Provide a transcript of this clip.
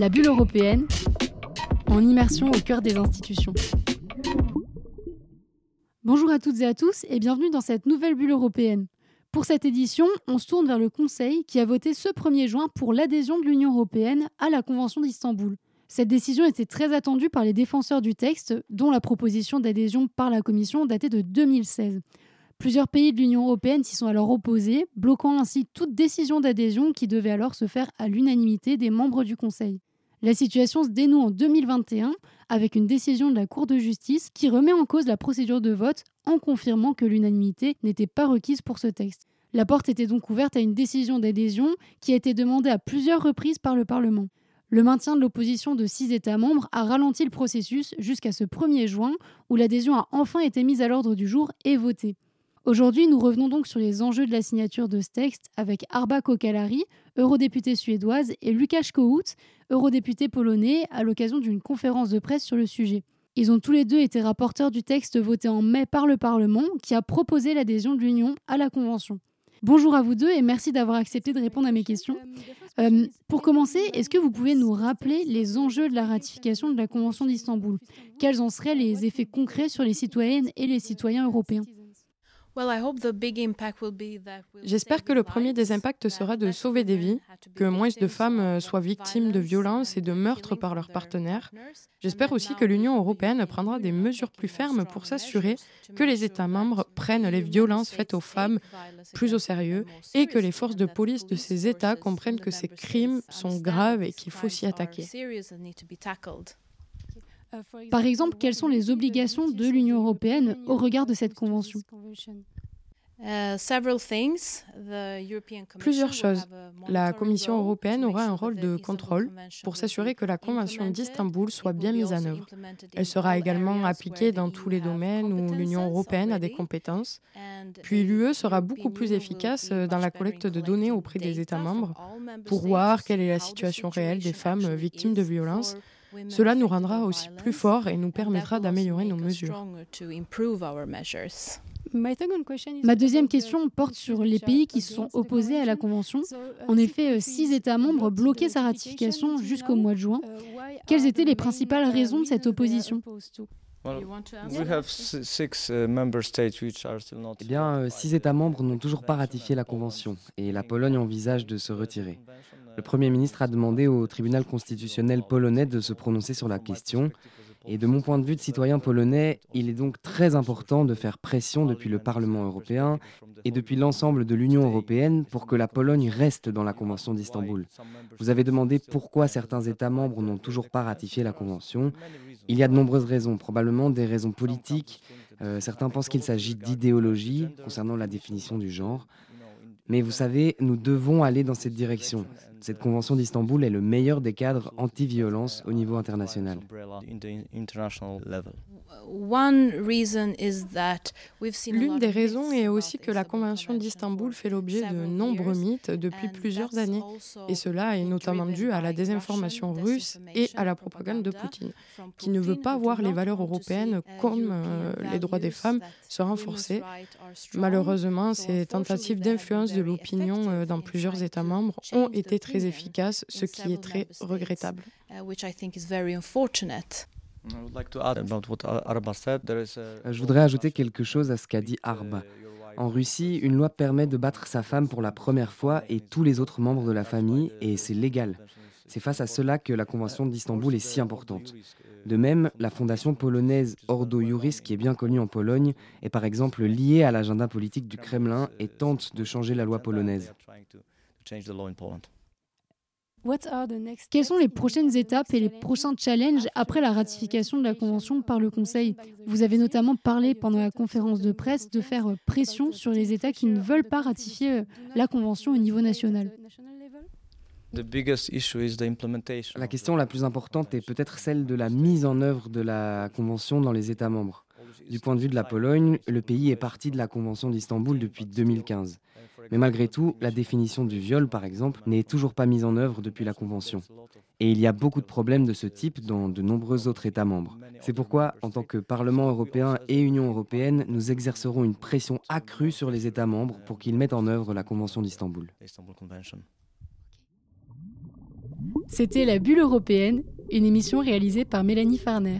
La bulle européenne, en immersion au cœur des institutions. Bonjour à toutes et à tous et bienvenue dans cette nouvelle bulle européenne. Pour cette édition, on se tourne vers le Conseil qui a voté ce 1er juin pour l'adhésion de l'Union européenne à la Convention d'Istanbul. Cette décision était très attendue par les défenseurs du texte, dont la proposition d'adhésion par la Commission datait de 2016. Plusieurs pays de l'Union européenne s'y sont alors opposés, bloquant ainsi toute décision d'adhésion qui devait alors se faire à l'unanimité des membres du Conseil. La situation se dénoue en 2021 avec une décision de la Cour de justice qui remet en cause la procédure de vote en confirmant que l'unanimité n'était pas requise pour ce texte. La porte était donc ouverte à une décision d'adhésion qui a été demandée à plusieurs reprises par le Parlement. Le maintien de l'opposition de six États membres a ralenti le processus jusqu'à ce 1er juin où l'adhésion a enfin été mise à l'ordre du jour et votée. Aujourd'hui, nous revenons donc sur les enjeux de la signature de ce texte avec Arba Kokalari, eurodéputée suédoise, et Lukasz Kohout, eurodéputé polonais, à l'occasion d'une conférence de presse sur le sujet. Ils ont tous les deux été rapporteurs du texte voté en mai par le Parlement qui a proposé l'adhésion de l'Union à la Convention. Bonjour à vous deux et merci d'avoir accepté de répondre à mes questions. Euh, pour commencer, est-ce que vous pouvez nous rappeler les enjeux de la ratification de la Convention d'Istanbul? Quels en seraient les effets concrets sur les citoyennes et les citoyens européens? J'espère que le premier des impacts sera de sauver des vies, que moins de femmes euh, soient victimes de violences et de meurtres par leurs partenaires. J'espère aussi que l'Union européenne prendra des mesures plus fermes pour s'assurer que les États membres prennent les violences faites aux femmes plus au sérieux et que les forces de police de ces États comprennent que ces crimes sont graves et qu'il faut s'y attaquer. Par exemple, quelles sont les obligations de l'Union européenne au regard de cette convention uh, Plusieurs choses. La Commission européenne aura un rôle de contrôle pour s'assurer que la Convention d'Istanbul soit bien mise en œuvre. Elle sera également appliquée dans tous les domaines où l'Union européenne a des compétences. Puis l'UE sera beaucoup plus efficace dans la collecte de données auprès des États membres pour voir quelle est la situation réelle des femmes victimes de violences cela nous rendra aussi plus forts et nous permettra d'améliorer nos mesures. Ma deuxième question porte sur les pays qui se sont opposés à la Convention. En effet, six États membres bloquaient sa ratification jusqu'au mois de juin. Quelles étaient les principales raisons de cette opposition eh bien, six États membres n'ont toujours pas ratifié la Convention et la Pologne envisage de se retirer. Le Premier ministre a demandé au tribunal constitutionnel polonais de se prononcer sur la question. Et de mon point de vue de citoyen polonais, il est donc très important de faire pression depuis le Parlement européen et depuis l'ensemble de l'Union européenne pour que la Pologne reste dans la Convention d'Istanbul. Vous avez demandé pourquoi certains États membres n'ont toujours pas ratifié la Convention. Il y a de nombreuses raisons, probablement des raisons politiques. Euh, certains pensent qu'il s'agit d'idéologie concernant la définition du genre. Mais vous savez, nous devons aller dans cette direction. Cette convention d'Istanbul est le meilleur des cadres anti-violence au niveau international. L'une des raisons est aussi que la Convention d'Istanbul fait l'objet de nombreux mythes depuis plusieurs années, et cela est notamment dû à la désinformation russe et à la propagande de Poutine, qui ne veut pas voir les valeurs européennes comme euh, les droits des femmes se renforcer. Malheureusement, ces tentatives d'influence de l'opinion euh, dans plusieurs États membres ont été très efficaces, ce qui est très regrettable. Je voudrais ajouter quelque chose à ce qu'a dit Arba. En Russie, une loi permet de battre sa femme pour la première fois et tous les autres membres de la famille, et c'est légal. C'est face à cela que la Convention d'Istanbul est si importante. De même, la fondation polonaise Ordo Juris, qui est bien connue en Pologne, est par exemple liée à l'agenda politique du Kremlin et tente de changer la loi polonaise. Quelles sont les prochaines étapes et les prochains challenges après la ratification de la Convention par le Conseil? Vous avez notamment parlé pendant la conférence de presse de faire pression sur les États qui ne veulent pas ratifier euh, la Convention au niveau national. La question la plus importante est peut-être celle de la mise en œuvre de la Convention dans les États membres. Du point de vue de la Pologne, le pays est parti de la Convention d'Istanbul depuis 2015. Mais malgré tout, la définition du viol, par exemple, n'est toujours pas mise en œuvre depuis la Convention. Et il y a beaucoup de problèmes de ce type dans de nombreux autres États membres. C'est pourquoi, en tant que Parlement européen et Union européenne, nous exercerons une pression accrue sur les États membres pour qu'ils mettent en œuvre la Convention d'Istanbul. C'était La Bulle européenne, une émission réalisée par Mélanie Farner.